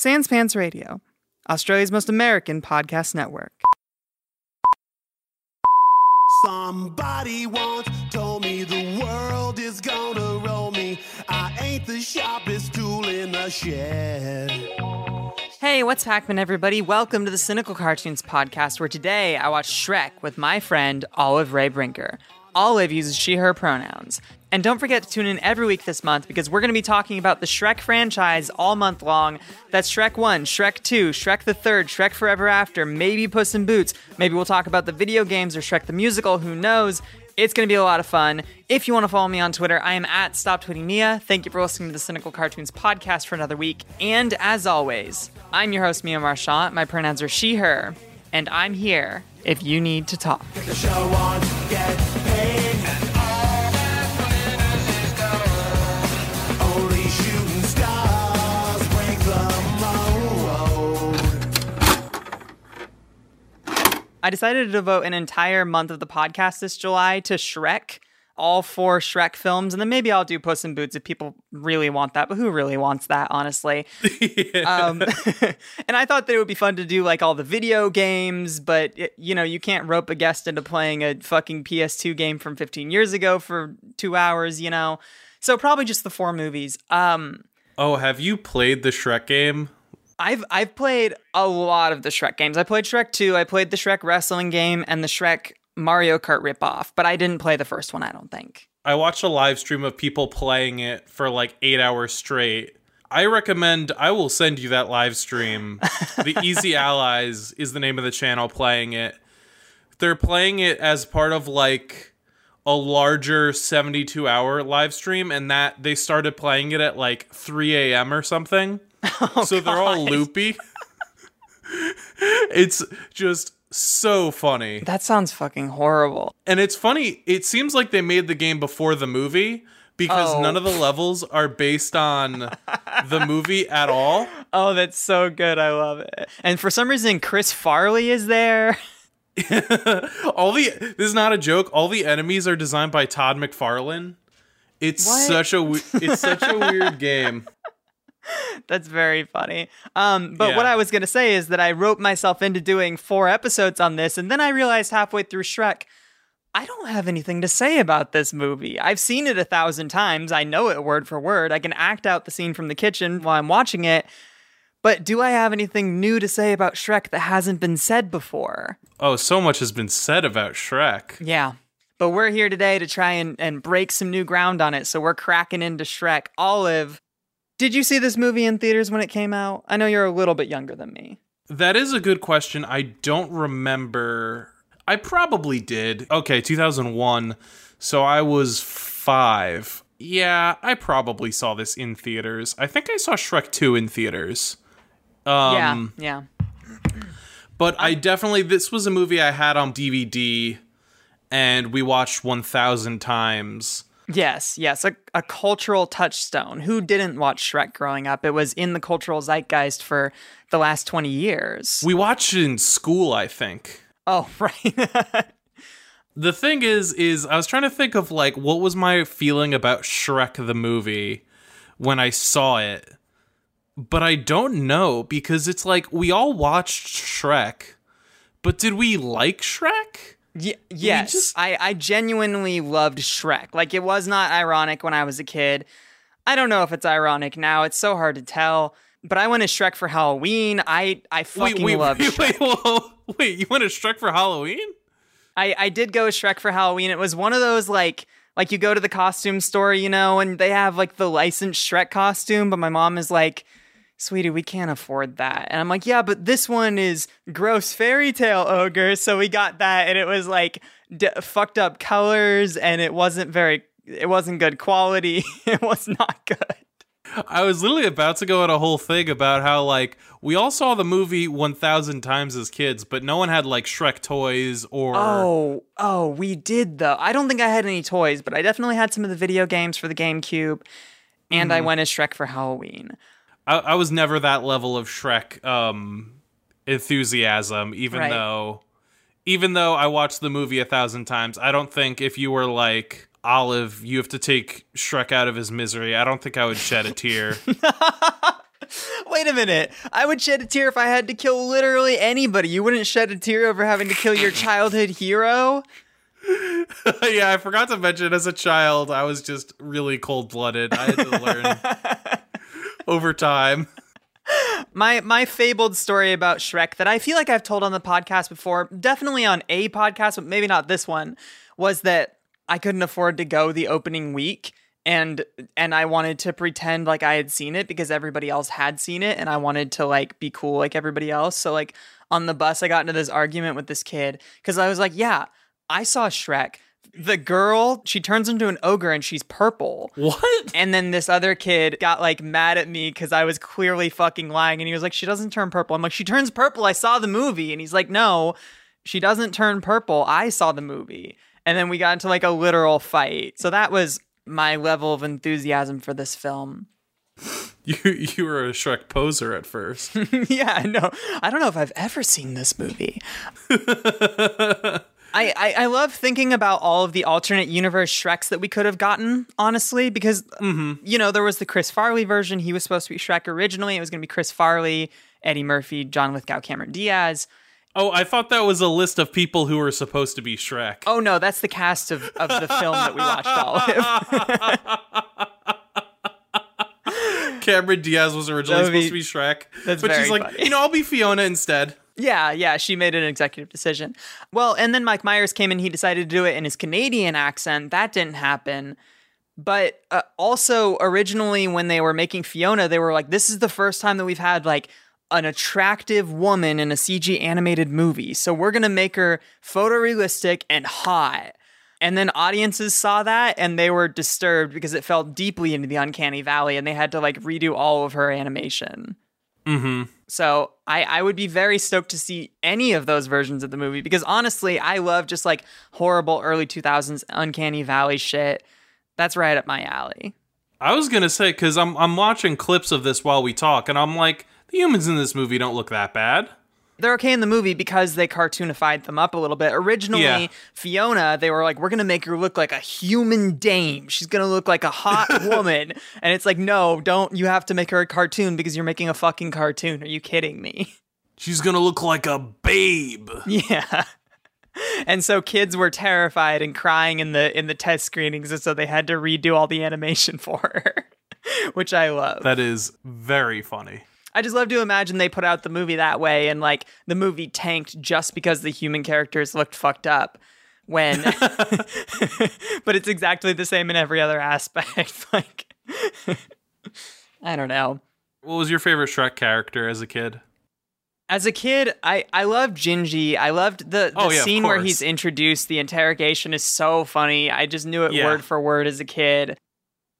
Sans Pants Radio, Australia's most American podcast network. Somebody once told me the world is gonna roll me. I ain't the sharpest tool in the shed. Hey, what's happening, everybody? Welcome to the Cynical Cartoons podcast, where today I watch Shrek with my friend Olive Ray Brinker. Olive uses she, her pronouns. And don't forget to tune in every week this month because we're going to be talking about the Shrek franchise all month long. That's Shrek 1, Shrek 2, Shrek the Third, Shrek Forever After, maybe Puss in Boots. Maybe we'll talk about the video games or Shrek the Musical, who knows? It's going to be a lot of fun. If you want to follow me on Twitter, I am at Stop Tweeting Mia. Thank you for listening to the Cynical Cartoons podcast for another week. And as always, I'm your host, Mia Marchant. My pronouns are she, her. And I'm here if you need to talk. I decided to devote an entire month of the podcast this July to Shrek, all four Shrek films, and then maybe I'll do Puss in Boots if people really want that. But who really wants that, honestly? um, and I thought that it would be fun to do like all the video games, but it, you know, you can't rope a guest into playing a fucking PS2 game from 15 years ago for two hours, you know. So probably just the four movies. Um, Oh, have you played the Shrek game? I've I've played a lot of the Shrek games. I played Shrek 2, I played the Shrek wrestling game and the Shrek Mario Kart ripoff, but I didn't play the first one, I don't think. I watched a live stream of people playing it for like eight hours straight. I recommend, I will send you that live stream. the Easy Allies is the name of the channel playing it. They're playing it as part of like a larger 72 hour live stream, and that they started playing it at like 3 a.m. or something. so they're all oh, loopy. it's just so funny. That sounds fucking horrible. And it's funny, it seems like they made the game before the movie because Oh. none of the levels are based on the movie at all. Oh, that's so good. I love it. And for some reason Chris Farley is there. All the this is not a joke. All the enemies are designed by Todd McFarlane. It's What? such a it's such a weird game. That's very funny. Um, but Yeah. what I was going to say is that I roped myself into doing four episodes on this, and then I realized halfway through Shrek, I don't have anything to say about this movie. I've seen it a thousand times. I know it word for word. I can act out the scene from the kitchen while I'm watching it. But do I have anything new to say about Shrek that hasn't been said before? Oh, so much has been said about Shrek. Yeah. But we're here today to try and, and break some new ground on it. So we're cracking into Shrek. Olive, did you see this movie in theaters when it came out? I know you're a little bit younger than me. That is a good question. I don't remember. I probably did. Okay, 2001. So I was 5. Yeah, I probably saw this in theaters. I think I saw Shrek 2 in theaters. Um yeah, yeah. But I definitely this was a movie I had on DVD and we watched 1000 times. Yes, yes. A, a cultural touchstone. Who didn't watch Shrek growing up? It was in the cultural zeitgeist for the last 20 years. We watched it in school, I think. oh, right. The thing is is I was trying to think of like what was my feeling about Shrek the movie when I saw it. But I don't know because it's like we all watched Shrek, but did we like Shrek? Y- yes, just- I, I genuinely loved Shrek. Like, it was not ironic when I was a kid. I don't know if it's ironic now. It's so hard to tell. But I went as Shrek for Halloween. I I fucking wait, wait, love wait, Shrek. wait, whoa, wait, you went to Shrek for Halloween? I, I did go as Shrek for Halloween. It was one of those like like you go to the costume store, you know, and they have like the licensed Shrek costume, but my mom is like, "Sweetie, we can't afford that." And I'm like, "Yeah, but this one is gross fairy tale ogre." So we got that and it was like d- fucked up colors and it wasn't very it wasn't good quality. it was not good. I was literally about to go on a whole thing about how like we all saw the movie 1000 times as kids, but no one had like Shrek toys or Oh, oh, we did though. I don't think I had any toys, but I definitely had some of the video games for the GameCube, and I mm-hmm. went as Shrek for Halloween. I, I was never that level of Shrek um enthusiasm, even Right. though even though I watched the movie a thousand times. I don't think if you were like Olive, you have to take Shrek out of his misery. I don't think I would shed a tear. Wait a minute. I would shed a tear if I had to kill literally anybody. You wouldn't shed a tear over having to kill your childhood hero? yeah, I forgot to mention as a child, I was just really cold blooded. I had to learn over time. My my fabled story about Shrek that I feel like I've told on the podcast before, definitely on a podcast, but maybe not this one, was that I couldn't afford to go the opening week and and I wanted to pretend like I had seen it because everybody else had seen it and I wanted to like be cool like everybody else. So like on the bus I got into this argument with this kid cuz I was like, "Yeah, I saw Shrek. The girl, she turns into an ogre and she's purple." What? And then this other kid got like mad at me because I was clearly fucking lying. And he was like, she doesn't turn purple. I'm like, she turns purple. I saw the movie. And he's like, no, she doesn't turn purple. I saw the movie. And then we got into like a literal fight. So that was my level of enthusiasm for this film. You you were a Shrek poser at first. yeah, no, I don't know if I've ever seen this movie. I, I, I love thinking about all of the alternate universe Shreks that we could have gotten, honestly, because, mm-hmm. you know, there was the Chris Farley version. He was supposed to be Shrek originally. It was going to be Chris Farley, Eddie Murphy, John Lithgow, Cameron Diaz. Oh, I thought that was a list of people who were supposed to be Shrek. Oh, no, that's the cast of, of the film that we watched all of. Cameron Diaz was originally would supposed to be Shrek, that's but she's like, funny. you know, I'll be Fiona instead. Yeah, yeah, she made an executive decision. Well, and then Mike Myers came in, he decided to do it in his Canadian accent. That didn't happen. But uh, also, originally, when they were making Fiona, they were like, this is the first time that we've had like an attractive woman in a CG animated movie. So we're going to make her photorealistic and hot. And then audiences saw that and they were disturbed because it fell deeply into the uncanny valley and they had to like redo all of her animation. Mm-hmm. So I, I would be very stoked to see any of those versions of the movie because honestly, I love just like horrible early 2000s uncanny valley shit. That's right up my alley. I was gonna say because I'm I'm watching clips of this while we talk, and I'm like, the humans in this movie don't look that bad. They're okay in the movie because they cartoonified them up a little bit. Originally, Yeah. Fiona, they were like, we're going to make her look like a human dame. She's going to look like a hot woman. And it's like, no, don't. You have to make her a cartoon because you're making a fucking cartoon. Are you kidding me? She's gonna look like a babe. Yeah. And so kids were terrified and crying in the in the test screenings, and so they had to redo all the animation for her, which I love. That is very funny. I just love to imagine they put out the movie that way, and like the movie tanked just because the human characters looked fucked up. When, but it's exactly the same in every other aspect. like, I don't know. What was your favorite Shrek character as a kid? As a kid, I, I loved Gingy. I loved the, the Oh, yeah, scene where he's introduced. The interrogation is so funny. I just knew it Yeah. word for word as a kid.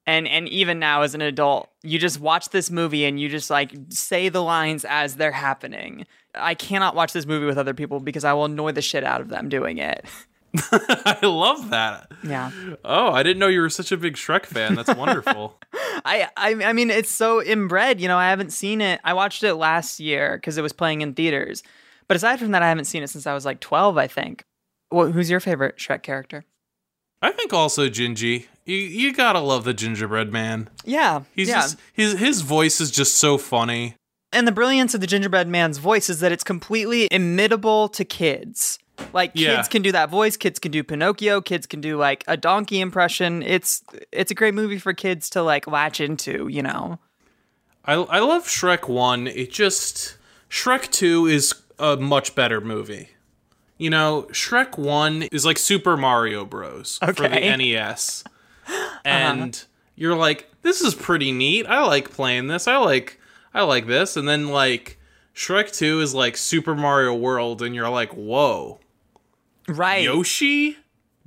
And and even now as an adult, you just watch this movie and you just like say the lines as they're happening. I cannot watch this movie with other people because I will annoy the shit out of them doing it. I love that. Yeah. Oh, I didn't know you were such a big Shrek fan. That's wonderful. I, I I mean it's so inbred, you know, I haven't seen it. I watched it last year because it was playing in theaters. But aside from that, I haven't seen it since I was like 12, I think. Well, who's your favorite Shrek character? I think also Gingy. You you gotta love the gingerbread man. Yeah. He's yeah. just his his voice is just so funny. and the brilliance of the gingerbread man's voice is that it's completely imitable to kids. Like kids Yeah. can do that voice, kids can do Pinocchio, kids can do like a donkey impression. It's it's a great movie for kids to like latch into, you know. I I love Shrek 1. It just Shrek 2 is a much better movie. You know, Shrek 1 is like Super Mario Bros for the NES. Uh-huh. And you're like, this is pretty neat. I like playing this. I like I like this. And then like Shrek 2 is like Super Mario World and you're like, "Whoa. Right. Yoshi?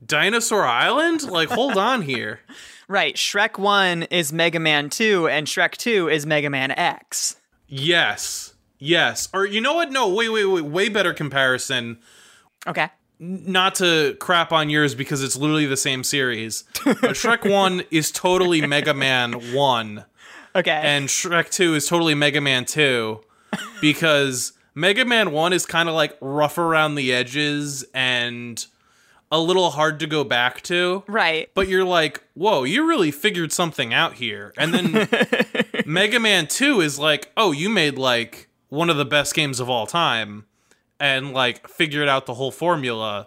Dinosaur Island? Like hold on here." Right. Shrek 1 is Mega Man 2 and Shrek 2 is Mega Man X. Yes. Yes. Or you know what? No, wait, wait, wait. Way better comparison. Okay. Not to crap on yours because it's literally the same series. But Shrek 1 is totally Mega Man 1 Okay. and Shrek 2 is totally Mega Man 2 because Mega Man 1 is kind of like rough around the edges and a little hard to go back to. right. But you're like, whoa, you really figured something out here. And then Mega Man 2 is like, oh, you made like one of the best games of all time and like figured out the whole formula.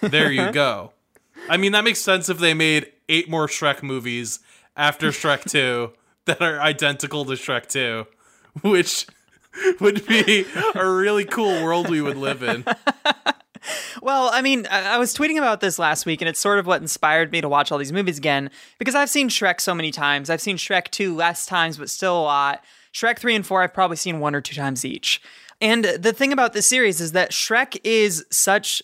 There you go. I mean, that makes sense if they made eight more Shrek movies after Shrek 2 that are identical to Shrek 2, which would be a really cool world we would live in. Well, I mean, I I was tweeting about this last week, and it's sort of what inspired me to watch all these movies again because I've seen Shrek so many times. I've seen Shrek 2 less times, but still a lot. Shrek 3 and 4, I've probably seen one or two times each. And the thing about this series is that Shrek is such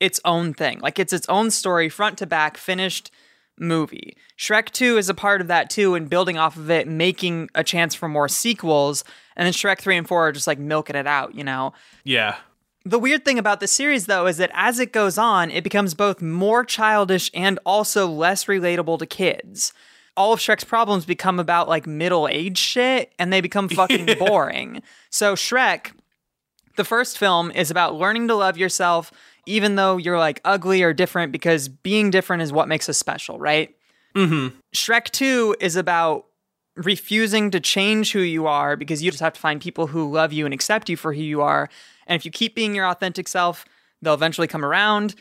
its own thing. Like, it's its own story, front to back, finished movie. Shrek 2 is a part of that too, and building off of it, making a chance for more sequels. And then Shrek 3 and 4 are just like milking it out, you know? Yeah. The weird thing about the series, though, is that as it goes on, it becomes both more childish and also less relatable to kids. All of Shrek's problems become about like middle age shit and they become fucking boring. So, Shrek, the first film, is about learning to love yourself, even though you're like ugly or different, because being different is what makes us special, right? Mm-hmm. Shrek 2 is about refusing to change who you are because you just have to find people who love you and accept you for who you are. And if you keep being your authentic self, they'll eventually come around.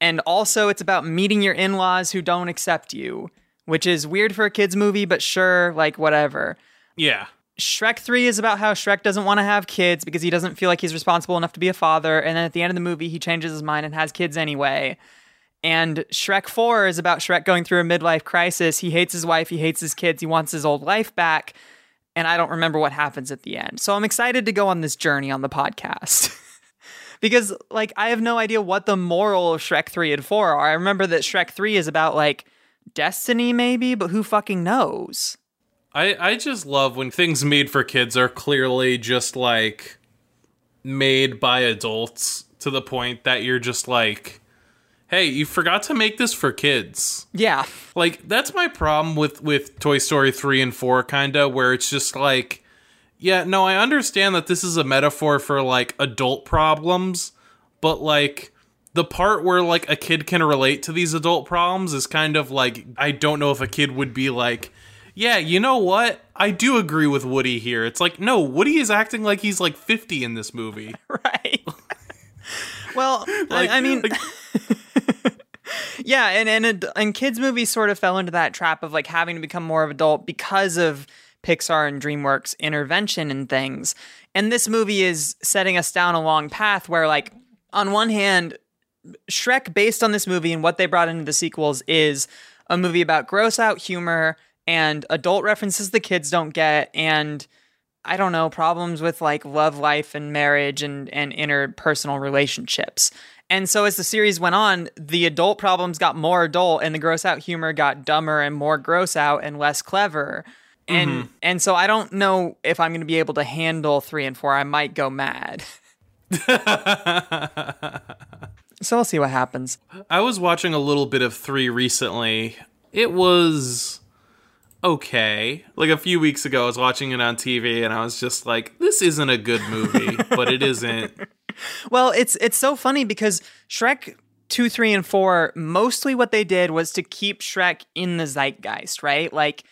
And also, it's about meeting your in laws who don't accept you, which is weird for a kid's movie, but sure, like whatever. Yeah. Shrek 3 is about how Shrek doesn't want to have kids because he doesn't feel like he's responsible enough to be a father. And then at the end of the movie, he changes his mind and has kids anyway. And Shrek 4 is about Shrek going through a midlife crisis. He hates his wife, he hates his kids, he wants his old life back. And I don't remember what happens at the end. So I'm excited to go on this journey on the podcast. because, like, I have no idea what the moral of Shrek 3 and 4 are. I remember that Shrek 3 is about, like, destiny, maybe, but who fucking knows? I I just love when things made for kids are clearly just like made by adults to the point that you're just like hey, you forgot to make this for kids. Yeah. Like that's my problem with with Toy Story 3 and 4 kind of where it's just like yeah, no, I understand that this is a metaphor for like adult problems, but like the part where like a kid can relate to these adult problems is kind of like I don't know if a kid would be like, yeah, you know what? I do agree with Woody here. It's like, no, Woody is acting like he's like 50 in this movie. right. well, Like, I, I mean, like- yeah, and and and kids movies sort of fell into that trap of like having to become more of adult because of Pixar and DreamWorks intervention and things. And this movie is setting us down a long path where, like, on one hand, Shrek, based on this movie and what they brought into the sequels, is a movie about gross out humor and adult references the kids don't get, and I don't know, problems with like love life and marriage and, and interpersonal relationships. And so as the series went on, the adult problems got more adult and the gross out humor got dumber and more gross out and less clever. And mm-hmm. and so I don't know if I'm going to be able to handle 3 and 4. I might go mad. so we'll see what happens. I was watching a little bit of 3 recently. It was okay. Like a few weeks ago I was watching it on TV and I was just like this isn't a good movie, but it isn't. Well, it's it's so funny because Shrek 2, 3 and 4 mostly what they did was to keep Shrek in the zeitgeist, right? Like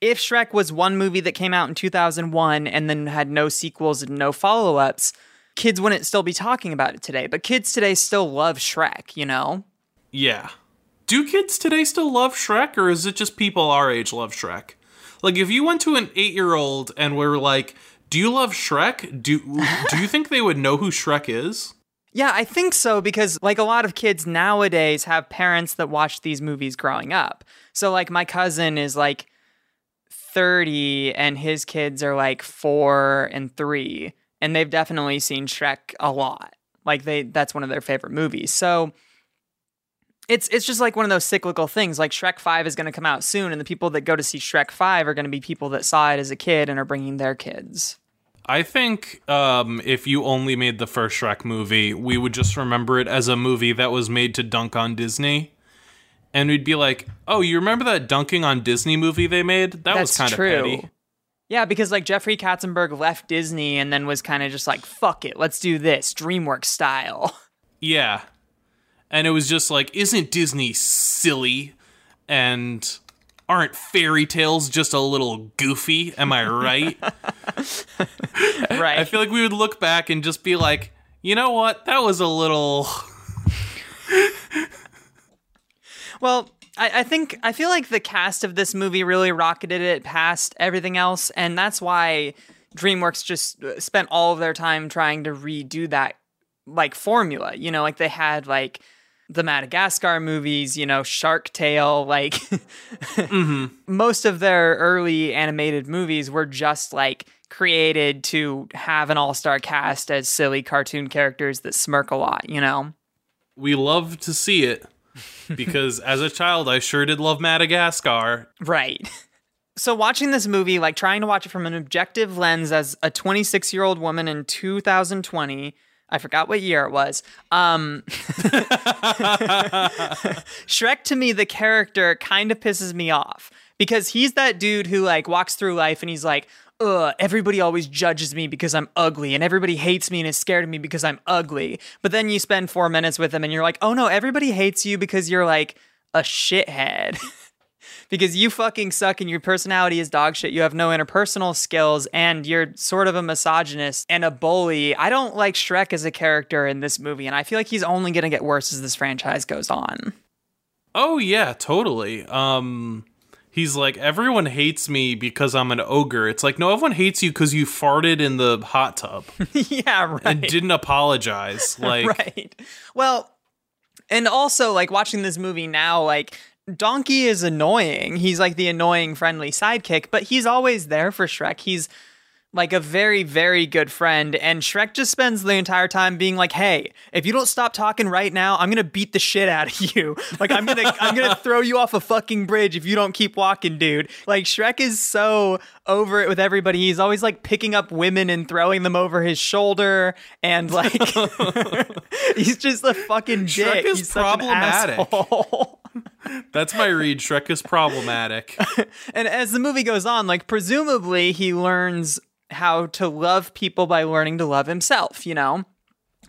if Shrek was one movie that came out in 2001 and then had no sequels and no follow-ups, kids wouldn't still be talking about it today. But kids today still love Shrek, you know? Yeah. Do kids today still love Shrek, or is it just people our age love Shrek? Like, if you went to an eight year old and were like, Do you love Shrek? Do, do you think they would know who Shrek is? Yeah, I think so because like a lot of kids nowadays have parents that watch these movies growing up. So like my cousin is like 30 and his kids are like 4 and 3 and they've definitely seen Shrek a lot. Like they that's one of their favorite movies. So it's it's just like one of those cyclical things. Like Shrek 5 is going to come out soon and the people that go to see Shrek 5 are going to be people that saw it as a kid and are bringing their kids. I think um, if you only made the first Shrek movie, we would just remember it as a movie that was made to dunk on Disney. And we'd be like, oh, you remember that dunking on Disney movie they made? That was kind of petty. Yeah, because like Jeffrey Katzenberg left Disney and then was kind of just like, fuck it, let's do this, DreamWorks style. Yeah. And it was just like, isn't Disney silly? And aren't fairy tales just a little goofy? Am I right? right. I feel like we would look back and just be like, you know what? That was a little. well, I, I, think I feel like the cast of this movie really rocketed it past everything else, and that's why DreamWorks just uh, spent all of their time trying to redo that like formula. You know, like they had like the Madagascar movies, you know, Shark Tale, like mm-hmm. most of their early animated movies were just like created to have an all-star cast as silly cartoon characters that smirk a lot, you know. We love to see it because as a child I sure did love Madagascar. Right. So watching this movie, like trying to watch it from an objective lens as a 26-year-old woman in 2020, I forgot what year it was. Um, Shrek to me, the character kind of pisses me off because he's that dude who like walks through life and he's like, Ugh, everybody always judges me because I'm ugly, and everybody hates me and is scared of me because I'm ugly. But then you spend four minutes with him and you're like, oh no, everybody hates you because you're like a shithead. because you fucking suck and your personality is dog shit. You have no interpersonal skills and you're sort of a misogynist and a bully. I don't like Shrek as a character in this movie, and I feel like he's only going to get worse as this franchise goes on. Oh yeah, totally. Um he's like everyone hates me because I'm an ogre. It's like no, everyone hates you because you farted in the hot tub. yeah, right. And didn't apologize. Like right. Well, and also like watching this movie now, like Donkey is annoying. He's like the annoying friendly sidekick, but he's always there for Shrek. He's like a very very good friend and Shrek just spends the entire time being like, "Hey, if you don't stop talking right now, I'm going to beat the shit out of you. Like I'm going to I'm to throw you off a fucking bridge if you don't keep walking, dude." Like Shrek is so over it with everybody. He's always like picking up women and throwing them over his shoulder and like he's just a fucking Shrek dick. is he's problematic. That's my read. Shrek is problematic. and as the movie goes on, like presumably he learns how to love people by learning to love himself, you know?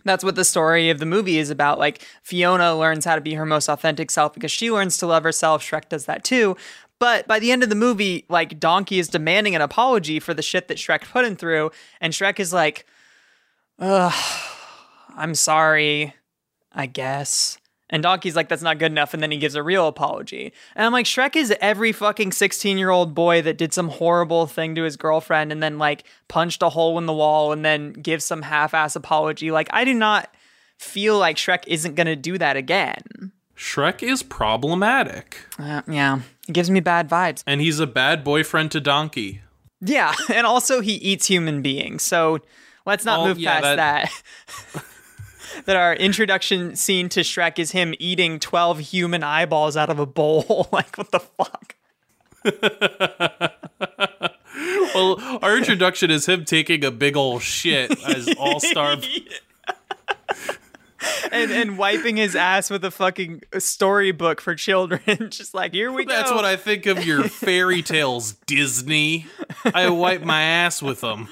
That's what the story of the movie is about. Like, Fiona learns how to be her most authentic self because she learns to love herself. Shrek does that too. But by the end of the movie, like, Donkey is demanding an apology for the shit that Shrek put him through. And Shrek is like, ugh, I'm sorry, I guess. And Donkey's like, that's not good enough. And then he gives a real apology. And I'm like, Shrek is every fucking 16 year old boy that did some horrible thing to his girlfriend and then like punched a hole in the wall and then gives some half ass apology. Like, I do not feel like Shrek isn't going to do that again. Shrek is problematic. Uh, yeah, it gives me bad vibes. And he's a bad boyfriend to Donkey. Yeah, and also he eats human beings. So let's not Oh, move yeah, past that- that. that our introduction scene to Shrek is him eating 12 human eyeballs out of a bowl. like, what the fuck? Well, our introduction is him taking a big ol' shit as all star. and, and wiping his ass with a fucking storybook for children. Just like, here we go. That's what I think of your fairy tales, Disney. I wipe my ass with them.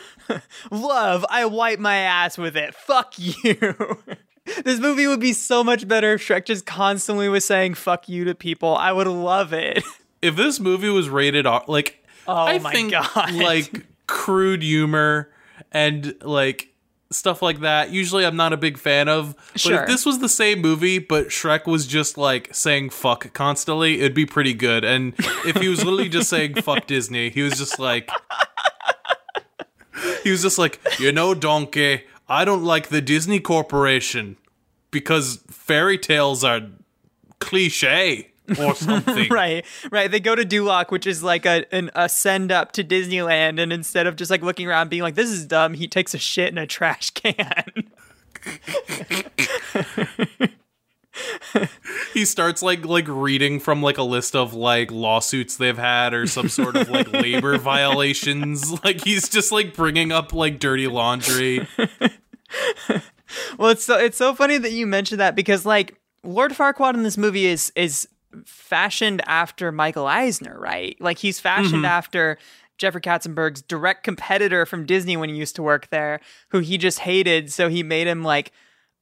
Love. I wipe my ass with it. Fuck you. this movie would be so much better if Shrek just constantly was saying fuck you to people. I would love it. If this movie was rated R, like, Oh I my think God. like crude humor and like stuff like that. Usually I'm not a big fan of. But Sure. if this was the same movie, but Shrek was just like saying fuck constantly, it'd be pretty good. And if he was literally just saying fuck Disney, he was just like He was just like, you know, donkey, I don't like the Disney Corporation because fairy tales are cliche or something. Right, right. They go to Duloc, which is like a an, a send up to Disneyland, and instead of just like looking around being like, "This is dumb," he takes a shit in a trash can. he starts like like reading from like a list of like lawsuits they've had or some sort of like labor violations. Like he's just like bringing up like dirty laundry. Well, it's so it's so funny that you mentioned that because like Lord Farquaad in this movie is is fashioned after Michael Eisner, right? Like he's fashioned mm-hmm. after Jeffrey Katzenberg's direct competitor from Disney when he used to work there, who he just hated, so he made him like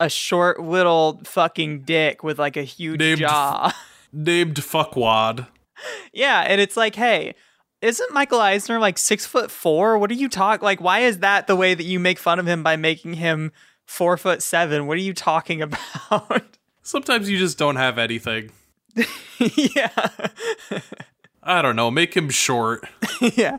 a short little fucking dick with like a huge Named- jaw. named fuckwad yeah, and it's like, hey, isn't Michael Eisner like six foot four? What are you talk like? Why is that the way that you make fun of him by making him four foot seven? What are you talking about? sometimes you just don't have anything yeah, i don't know make him short yeah.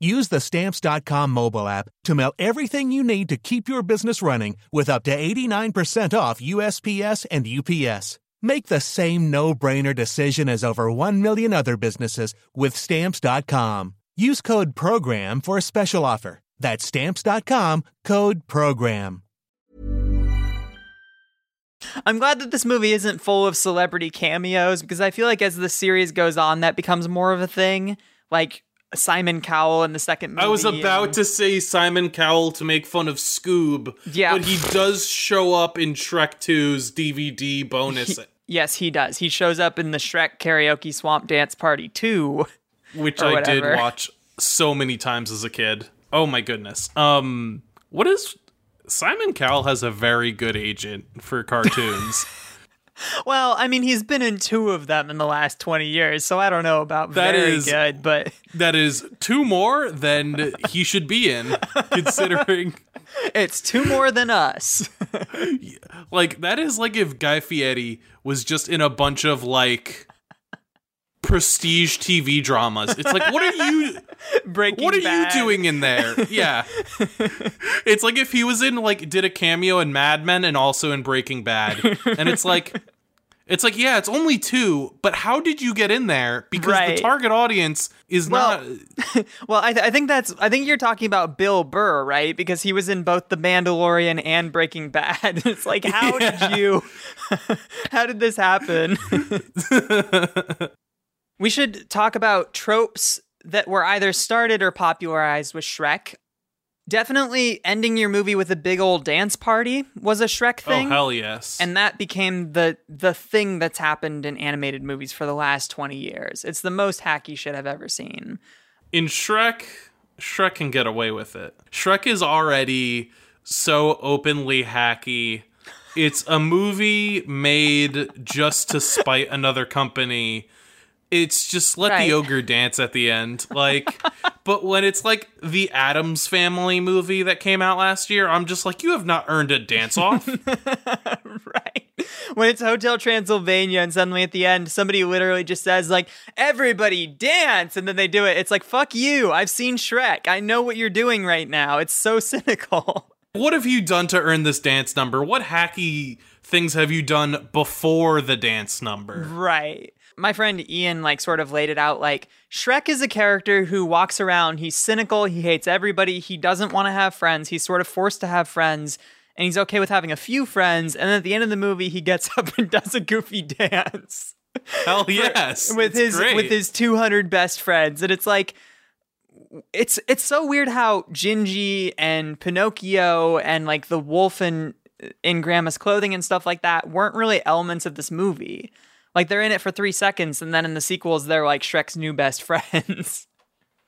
Use the stamps.com mobile app to mail everything you need to keep your business running with up to 89% off USPS and UPS. Make the same no brainer decision as over 1 million other businesses with stamps.com. Use code PROGRAM for a special offer. That's stamps.com code PROGRAM. I'm glad that this movie isn't full of celebrity cameos because I feel like as the series goes on, that becomes more of a thing. Like Simon Cowell in the second movie. i was about and- to say simon cowell to make fun of scoob Yeah. but he does show up in shrek 2's dvd bonus Yes, he does. He shows up in the Shrek karaoke swamp dance party too. which or I did watch so many times as a kid. Oh my goodness. Um what is Simon Cowell has a very good agent for cartoons. Well, I mean, he's been in two of them in the last 20 years, so I don't know about That very is- good, but that is two more than he should be in considering it's two more than us. like that is like if Guy Fieri was just in a bunch of like prestige TV dramas. It's like what are you Breaking what are Bad. you doing in there? Yeah. it's like if he was in like did a cameo in Mad Men and also in Breaking Bad. And it's like it's like yeah, it's only two, but how did you get in there? Because Right. the target audience is Well- not Well, I, th- I think that's I think you're talking about Bill Burr, right? Because he was in both The Mandalorian and Breaking Bad. it's like how did you how did this happen? We should talk about tropes that were either started or popularized with Shrek. Definitely ending your movie with a big old dance party was a Shrek oh, thing. Oh hell yes. and that became the the thing that's happened in animated movies for the last 20 years. It's the most hacky shit I've ever seen. in Shrek, Shrek can get away with it. Shrek is already so openly hacky. It's a movie made just to spite another company. It's just let Right. the ogre dance at the end. Like, but when it's like the Addams Family movie that came out last year, I'm just like, you have not earned a dance off. right. When it's Hotel Transylvania and suddenly at the end somebody literally just says like everybody dance and then they do it. It's like fuck you. I've seen Shrek. I know what you're doing right now. It's so cynical. What have you done to earn this dance number? What hacky things have you done before the dance number? Right. My friend Ian like sort of laid it out like Shrek is a character who walks around, he's cynical, he hates everybody, he doesn't want to have friends, he's sort of forced to have friends, and he's okay with having a few friends, and then at the end of the movie he gets up and does a goofy dance Hell yes. with It's his great. with his 200 best friends and it's like it's it's so weird how Gingy and Pinocchio and like the wolf in in grandma's clothing and stuff like that weren't really elements of this movie. Like they're in it for 3 seconds and then in the sequels they're like Shrek's new best friends.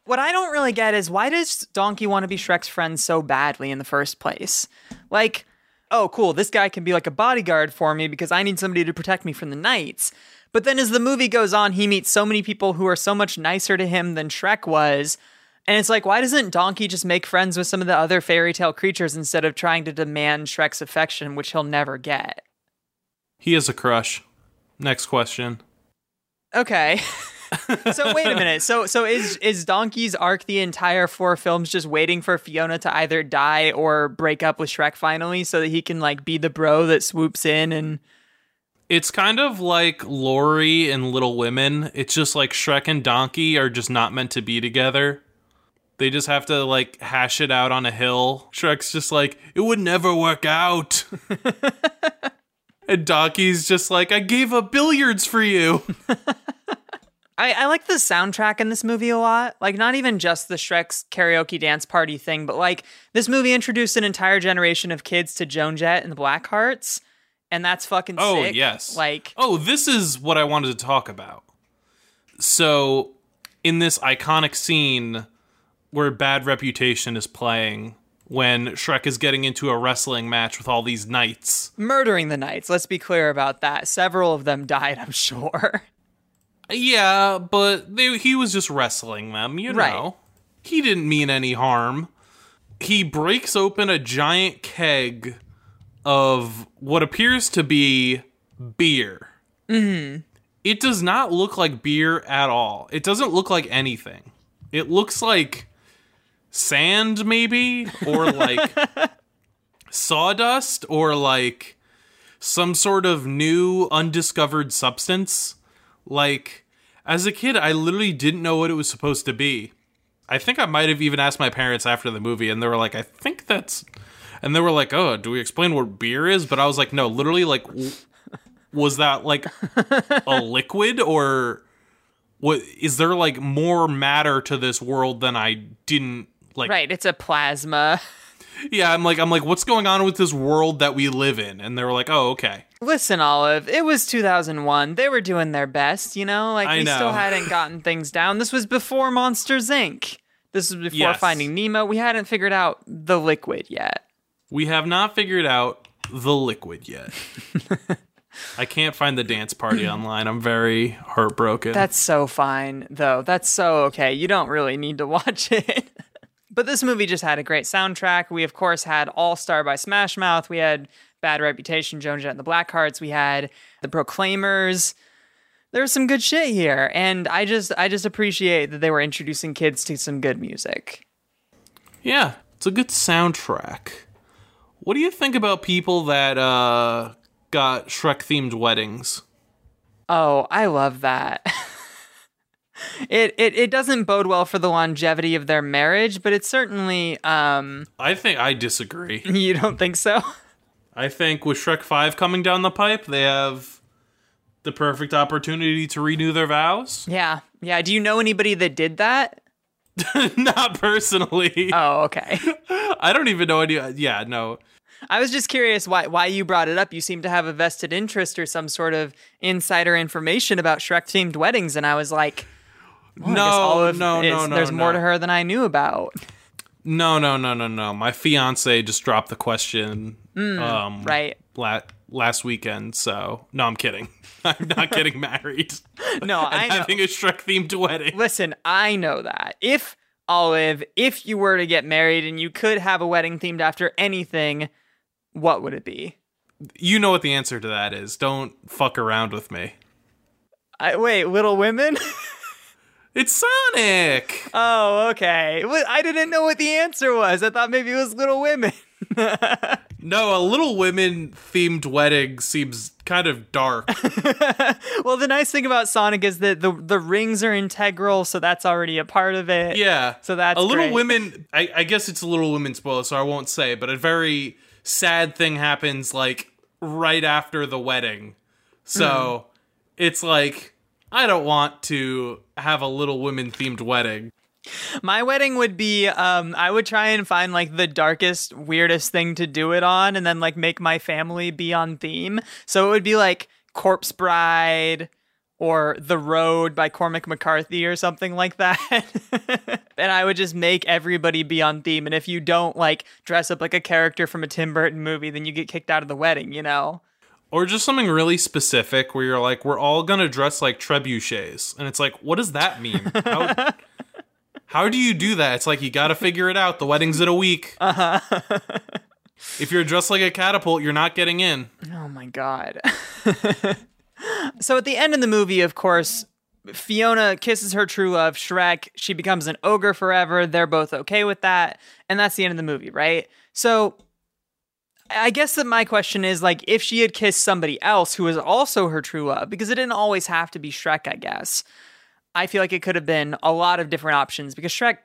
what I don't really get is why does Donkey want to be Shrek's friend so badly in the first place? Like oh, cool, this guy can be like a bodyguard for me because I need somebody to protect me from the knights. But then as the movie goes on, he meets so many people who are so much nicer to him than Shrek was. And it's like, why doesn't Donkey just make friends with some of the other fairy tale creatures instead of trying to demand Shrek's affection, which he'll never get? He has a crush. Next question. Okay. so wait a minute. So so is is Donkey's arc the entire four films just waiting for Fiona to either die or break up with Shrek finally so that he can like be the bro that swoops in and It's kind of like Laurie and Little Women. It's just like Shrek and Donkey are just not meant to be together. They just have to like hash it out on a hill. Shrek's just like, it would never work out. and Donkey's just like, I gave up billiards for you. I, I like the soundtrack in this movie a lot. Like, not even just the Shrek's karaoke dance party thing, but like this movie introduced an entire generation of kids to Joan Jett and the Blackhearts, and that's fucking Oh, sick. yes. Like, Oh, this is what I wanted to talk about. So, in this iconic scene where Bad Reputation is playing, when Shrek is getting into a wrestling match with all these knights. murdering the knights. Let's be clear about that. Several of them died, I'm sure. Yeah, but they, he was just wrestling them, you know. Right. He didn't mean any harm. He breaks open a giant keg of what appears to be beer. Mm-hmm. It does not look like beer at all. It doesn't look like anything. It looks like sand, maybe, or like sawdust, or like some sort of new undiscovered substance. Like, as a kid, I literally didn't know what it was supposed to be. I think I might have even asked my parents after the movie, and they were like, I think that's. And they were like, oh, do we explain what beer is? But I was like, no, literally, like, w- was that like a liquid or what? Is there like more matter to this world than I didn't like? right, it's a plasma. Yeah, I'm like, I'm like, what's going on with this world that we live in? And they were like, oh, okay. Listen, Olive, it was 2001. They were doing their best, you know? Like, I we know. still hadn't gotten things down. This was before Monsters, Inc. This was before Yes. Finding Nemo. We hadn't figured out the liquid yet. We have not figured out the liquid yet. I can't find the dance party online. I'm very heartbroken. That's so fine, though. That's so okay. You don't really need to watch it. but this movie just had a great soundtrack. We, of course, had All Star by Smash Mouth. We had Bad Reputation, Joan Jett and the Blackhearts. We had The Proclaimers. There was some good shit here, and I just, I just appreciate that they were introducing kids to some good music. yeah, it's a good soundtrack. What do you think about people that uh got Shrek themed weddings? Oh, I love that. it, it it doesn't bode well for the longevity of their marriage, but it certainly um I think I disagree. you don't think so? I think with Shrek 5 coming down the pipe, they have the perfect opportunity to renew their vows. Yeah. Yeah, do you know anybody that did that? Not personally. Oh, okay. I don't even know any. Yeah, no. I was just curious why why you brought it up. You seem to have a vested interest or some sort of insider information about Shrek themed weddings, and I was like, well, No, Olive no, no, no, There's more to her than I knew about. No, no, no, no, no. My fiance just dropped the question um, Right. la- last weekend. So no, I'm kidding. I'm not getting married. No, I'm having a Shrek themed wedding. Listen, I know that. If Olive, if you were to get married and you could have a wedding themed after anything, what would it be? You know what the answer to that is. Don't fuck around with me. I, wait, Little Women? It's Sonic. oh, okay. I didn't know what the answer was. I thought maybe it was Little Women. No, a Little Women themed wedding seems kind of dark. Well, the nice thing about Sonic is that the the rings are integral, so that's already a part of it. Yeah. So that's a Little great. Women. I, I guess it's a Little Women spoiler, so I won't say. But a very sad thing happens like right after the wedding. So Hmm. it's like I don't want to have a Little Women themed wedding. My wedding would be um I would try and find like the darkest, weirdest thing to do it on and then like make my family be on theme. So it would be like Corpse Bride or The Road by Cormac McCarthy or something like that. and I would just make everybody be on theme and if you don't like dress up like a character from a Tim Burton movie, then you get kicked out of the wedding, you know. Or just something really specific where you're like, we're all gonna dress like trebuchets. And it's like, what does that mean? How, how do you do that? It's like you gotta figure it out. The wedding's in a week. Uh-huh. if you're dressed like a catapult, you're not getting in. Oh my god. so at the end of the movie, of course, Fiona kisses her true love, Shrek. She becomes an ogre forever. They're both okay with that. And that's the end of the movie, right? So I guess that my question is like if she had kissed somebody else who was also her true love, because it didn't always have to be Shrek, I guess. I feel like it could have been a lot of different options because Shrek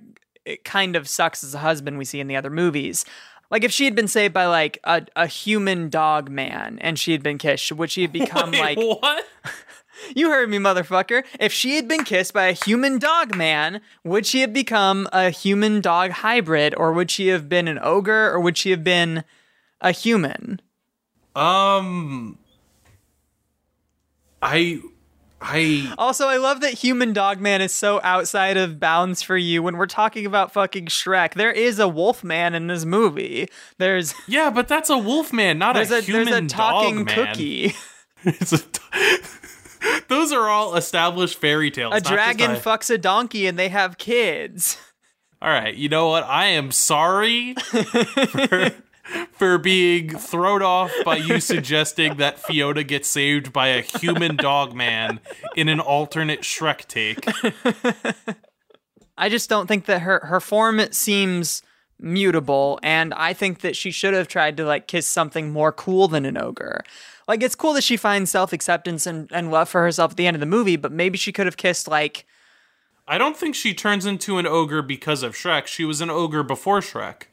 it kind of sucks as a husband we see in the other movies. Like if she had been saved by like a, a human dog man and she had been kissed, would she have become Wait, like what? you heard me, motherfucker? If she had been kissed by a human dog man, would she have become a human dog hybrid, or would she have been an ogre, or would she have been a human? Um, I, I, Also, I love that human dog man is so outside of bounds for you when we're talking about fucking Shrek. There is a wolf man in this movie. There's yeah, but that's a wolf man, not there's a, a, human there's a talking dog cookie. It's a Those are all established fairy tales. A dragon a- fucks a donkey and they have kids. All right, you know what? I am sorry for, for being thrown off by you suggesting that Fiona gets saved by a human dog man in an alternate Shrek take. I just don't think that her her form seems mutable and I think that she should have tried to like kiss something more cool than an ogre. Like it's cool that she finds self-acceptance and, and love for herself at the end of the movie, but maybe she could have kissed like I don't think she turns into an ogre because of Shrek. She was an ogre before Shrek.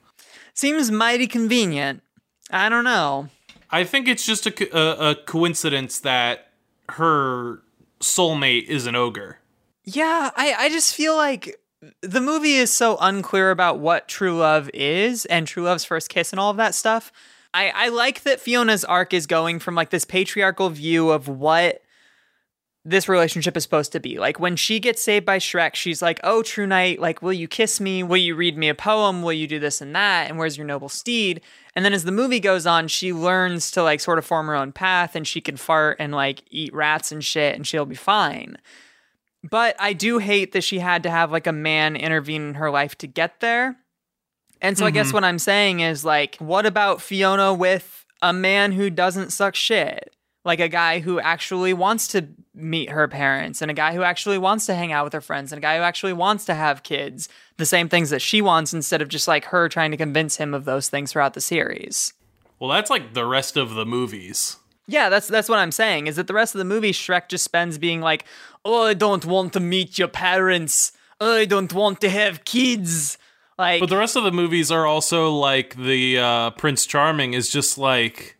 Seems mighty convenient. I don't know. I think it's just a, a, a coincidence that her soulmate is an ogre. Yeah, I, I just feel like the movie is so unclear about what true love is and true love's first kiss and all of that stuff. I, I like that Fiona's arc is going from like this patriarchal view of what this relationship is supposed to be. Like when she gets saved by Shrek, she's like, Oh, true knight, like, will you kiss me? Will you read me a poem? Will you do this and that? And where's your noble steed? And then as the movie goes on, she learns to like sort of form her own path and she can fart and like eat rats and shit and she'll be fine. But I do hate that she had to have like a man intervene in her life to get there. And so I guess mm-hmm. what I'm saying is like, what about Fiona with a man who doesn't suck shit? Like a guy who actually wants to meet her parents and a guy who actually wants to hang out with her friends and a guy who actually wants to have kids, the same things that she wants instead of just like her trying to convince him of those things throughout the series. Well, that's like the rest of the movies. Yeah, that's that's what I'm saying. Is that the rest of the movie Shrek just spends being like, "Oh, I don't want to meet your parents. Oh, I don't want to have kids." Like, But the rest of the movies are also like the uh, Prince Charming is just like,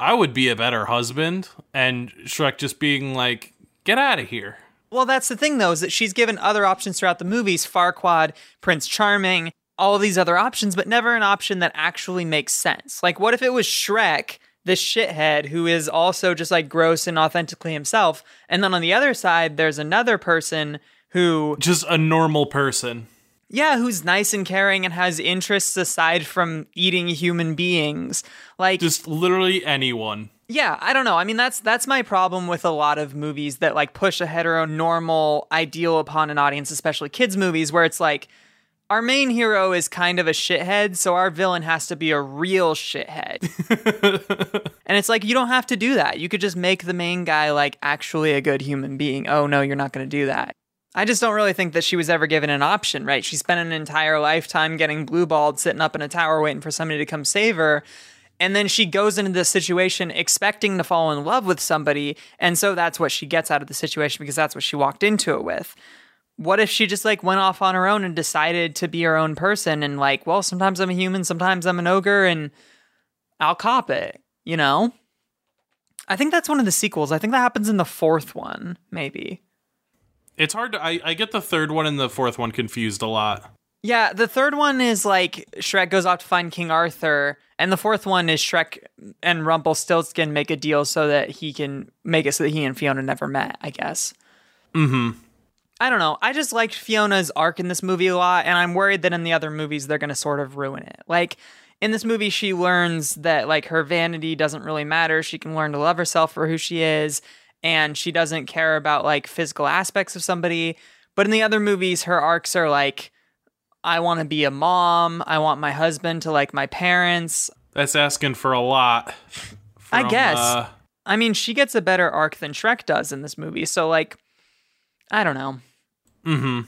I would be a better husband, and Shrek just being like, get out of here. well, that's the thing though, is that she's given other options throughout the movies: Farquaad, Prince Charming, all these other options, but never an option that actually makes sense. Like, what if it was Shrek? This shithead who is also just like gross and authentically himself. And then on the other side, there's another person who Just a normal person. Yeah, who's nice and caring and has interests aside from eating human beings. Like Just literally anyone. yeah, I don't know. I mean that's that's my problem with a lot of movies that like push a heteronormal ideal upon an audience, especially kids movies where it's like our main hero is kind of a shithead, so our villain has to be a real shithead. and it's like you don't have to do that. You could just make the main guy like actually a good human being. Oh no, you're not going to do that. I just don't really think that she was ever given an option, right? She spent an entire lifetime getting blue balled, sitting up in a tower waiting for somebody to come save her. And then she goes into this situation expecting to fall in love with somebody. And so that's what she gets out of the situation because that's what she walked into it with. What if she just like went off on her own and decided to be her own person and like, well, sometimes I'm a human, sometimes I'm an ogre, and I'll cop it, you know? I think that's one of the sequels. I think that happens in the fourth one, maybe. It's hard to. I, I get the third one and the fourth one confused a lot. Yeah, the third one is like Shrek goes off to find King Arthur, and the fourth one is Shrek and Rumpelstiltskin make a deal so that he can make it so that he and Fiona never met, I guess. Mm-hmm. I don't know. I just liked Fiona's arc in this movie a lot, and I'm worried that in the other movies they're going to sort of ruin it. Like in this movie, she learns that like her vanity doesn't really matter. She can learn to love herself for who she is, and she doesn't care about like physical aspects of somebody. But in the other movies, her arcs are like, I want to be a mom. I want my husband to like my parents. That's asking for a lot. I guess. uh, I mean, she gets a better arc than Shrek does in this movie. So, like, I don't know. mm-hmm.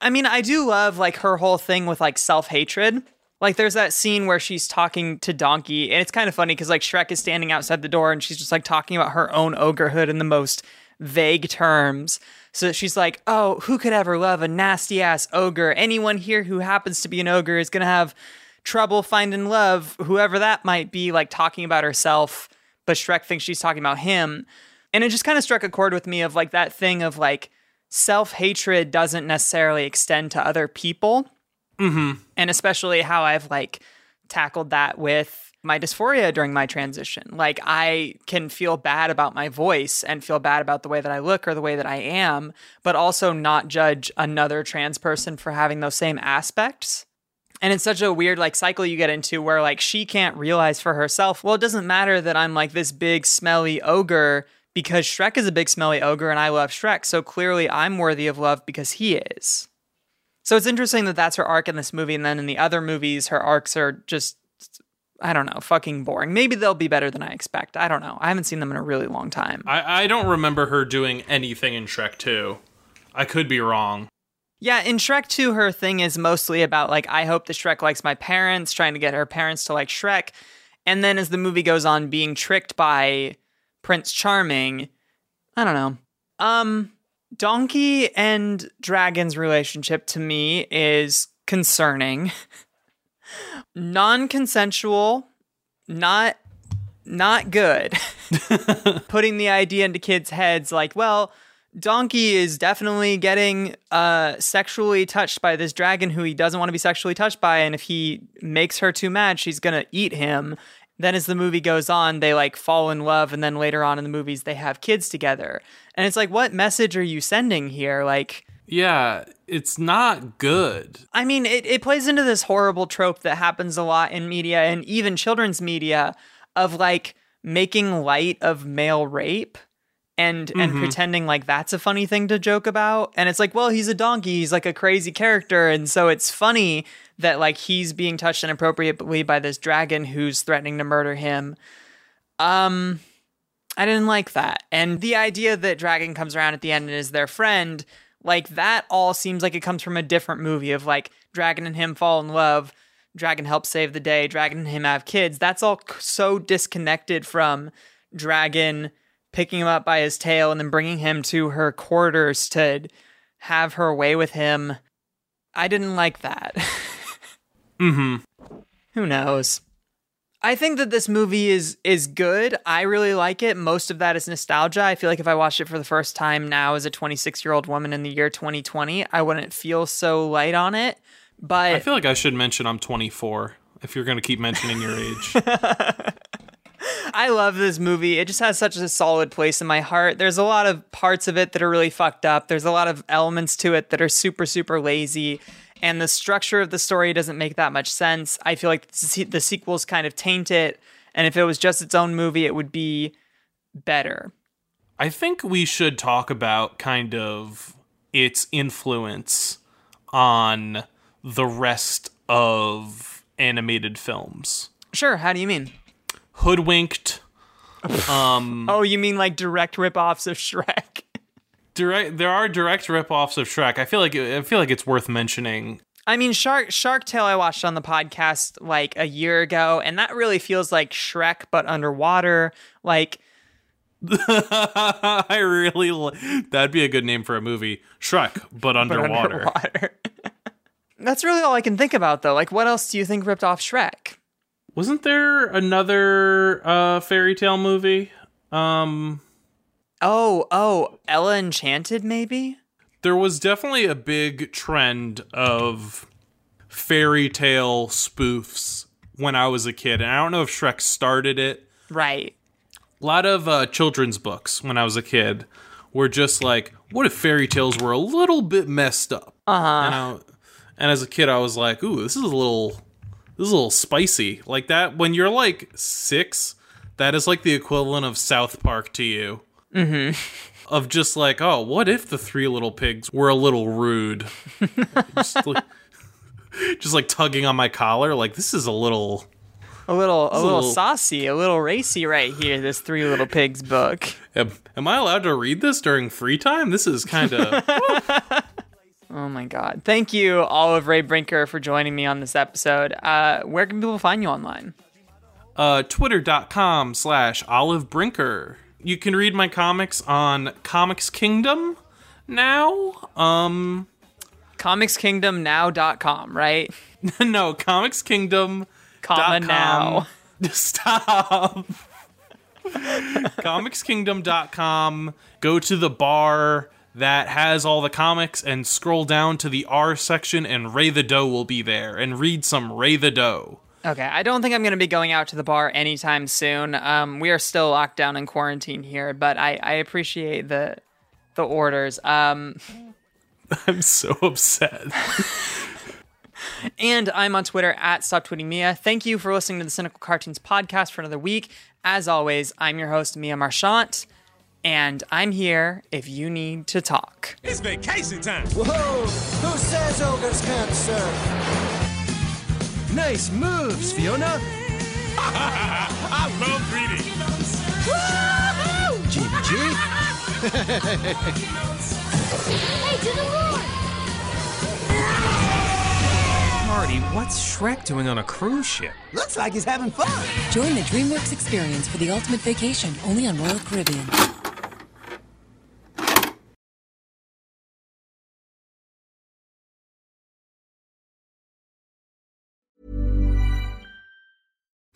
I mean, I do love like her whole thing with like self hatred. Like, there's that scene where she's talking to Donkey, and it's kind of funny because like Shrek is standing outside the door and she's just like talking about her own ogrehood in the most vague terms. So she's like, "Oh, who could ever love a nasty ass ogre? Anyone here who happens to be an ogre is gonna have trouble finding love, whoever that might be." Like talking about herself, but Shrek thinks she's talking about him, and it just kind of struck a chord with me of like that thing of like self hatred doesn't necessarily extend to other people Mm-hmm. and especially how I've like tackled that with my dysphoria during my transition. Like I can feel bad about my voice and feel bad about the way that I look or the way that I am, but also not judge another trans person for having those same aspects. And it's such a weird like cycle you get into where like she can't realize for herself, well, it doesn't matter that I'm like this big smelly ogre because Shrek is a big smelly ogre and I love Shrek. So clearly I'm worthy of love because he is. So it's interesting that that's her arc in this movie, and then in the other movies, her arcs are just, I don't know, fucking boring. Maybe they'll be better than I expect. I don't know. I haven't seen them in a really long time. I, I don't remember her doing anything in Shrek 2. I could be wrong. Yeah, in Shrek 2, her thing is mostly about, like, I hope the Shrek likes my parents, trying to get her parents to like Shrek. And then as the movie goes on, being tricked by Prince Charming. I don't know. Um, Donkey and Dragon's relationship to me is concerning. Non-consensual, not not good. Putting the idea into kids' heads like, well, Donkey is definitely getting uh, sexually touched by this dragon who he doesn't want to be sexually touched by, and if he makes her too mad, she's gonna eat him. Then, as the movie goes on, they like fall in love, and then later on in the movies, they have kids together. And it's like, what message are you sending here? Like, Yeah, it's not good. I mean, it, it plays into this horrible trope that happens a lot in media and even children's media of like making light of male rape and and pretending like that's a funny thing to joke about. And it's like, well, he's a donkey, he's like a crazy character, and so it's funny that like he's being touched inappropriately by this dragon who's threatening to murder him. Um I didn't like that. And the idea that Dragon comes around at the end and is their friend, like that all seems like it comes from a different movie of like Dragon and him fall in love, Dragon helps save the day, Dragon and him have kids. That's all so disconnected from Dragon picking him up by his tail and then bringing him to her quarters to have her way with him. I didn't like that. Mm-hmm. Who knows? I think that this movie is is good. I really like it. Most of that is nostalgia. I feel like if I watched it for the first time now as a 26-year-old woman in the year 2020, I wouldn't feel so light on it. But I feel like I should mention I'm 24 if you're going to keep mentioning your age. I love this movie. It just has such a solid place in my heart. There's a lot of parts of it that are really fucked up. There's a lot of elements to it that are super, super lazy. And the structure of the story doesn't make that much sense. I feel like the sequels kind of taint it. And if it was just its own movie, it would be better. I think we should talk about kind of its influence on the rest of animated films. Sure. How do you mean? Hoodwinked. Um, Oh, you mean like direct ripoffs of Shrek? direct there are direct rip-offs of Shrek. I feel like I feel like it's worth mentioning. I mean, Shark Shark Tale I watched on the podcast like a year ago, and that really feels like Shrek but underwater. Like I really li- that'd be a good name for a movie. Shrek but but underwater. underwater. That's really all I can think about, though. Like, what else do you think ripped off Shrek? Wasn't there another uh fairy tale movie? Um Oh, oh, Ella Enchanted, maybe. there was definitely a big trend of fairy tale spoofs when I was a kid, and I don't know if Shrek started it. Right. A lot of uh, children's books when I was a kid were just like, "What if fairy tales were a little bit messed up?" Uh huh. And, and as a kid, I was like, "Ooh, this is a little, this is a little spicy." Like that when you're like six, that is like the equivalent of South Park to you. Mm-hmm. of just like, oh, what if the three little pigs were a little rude? just, like, just like tugging on my collar, like this is a little. A little, a a little little- saucy, a little racy right here. This Three Little Pigs book. Am, am I allowed to read this during free time? This is kind of. Oh my God! Thank you, Olive Ray Brinker, for joining me on this episode. Uh, where can people find you online? uh, twitter.com slash olive brinker you can read my comics on comics kingdom now um ComicsKingdomNow.com, right? no comics kingdom Comma now. stop comicskingdom.com go to the bar that has all the comics and scroll down to the r section and Rae the Doe will be there and read some Rae the Doe Okay, I don't think I'm going to be going out to the bar anytime soon. Um, we are still locked down in quarantine here, but I, I appreciate the the orders. Um, i'm so upset and I'm on Twitter at Stop Tweeting Mia. Thank you for listening to the Cynical Cartoons podcast for another week. As always, I'm your host Mia Marchant, and I'm here if you need to talk. It's vacation time. Whoa! Who says ogres can't surf? Nice moves, Fiona. I love reading. Jimmy G. Hey, to the lord! Marty, what's Shrek doing on a cruise ship? Looks like he's having fun. Join the DreamWorks experience for the ultimate vacation only on Royal Caribbean.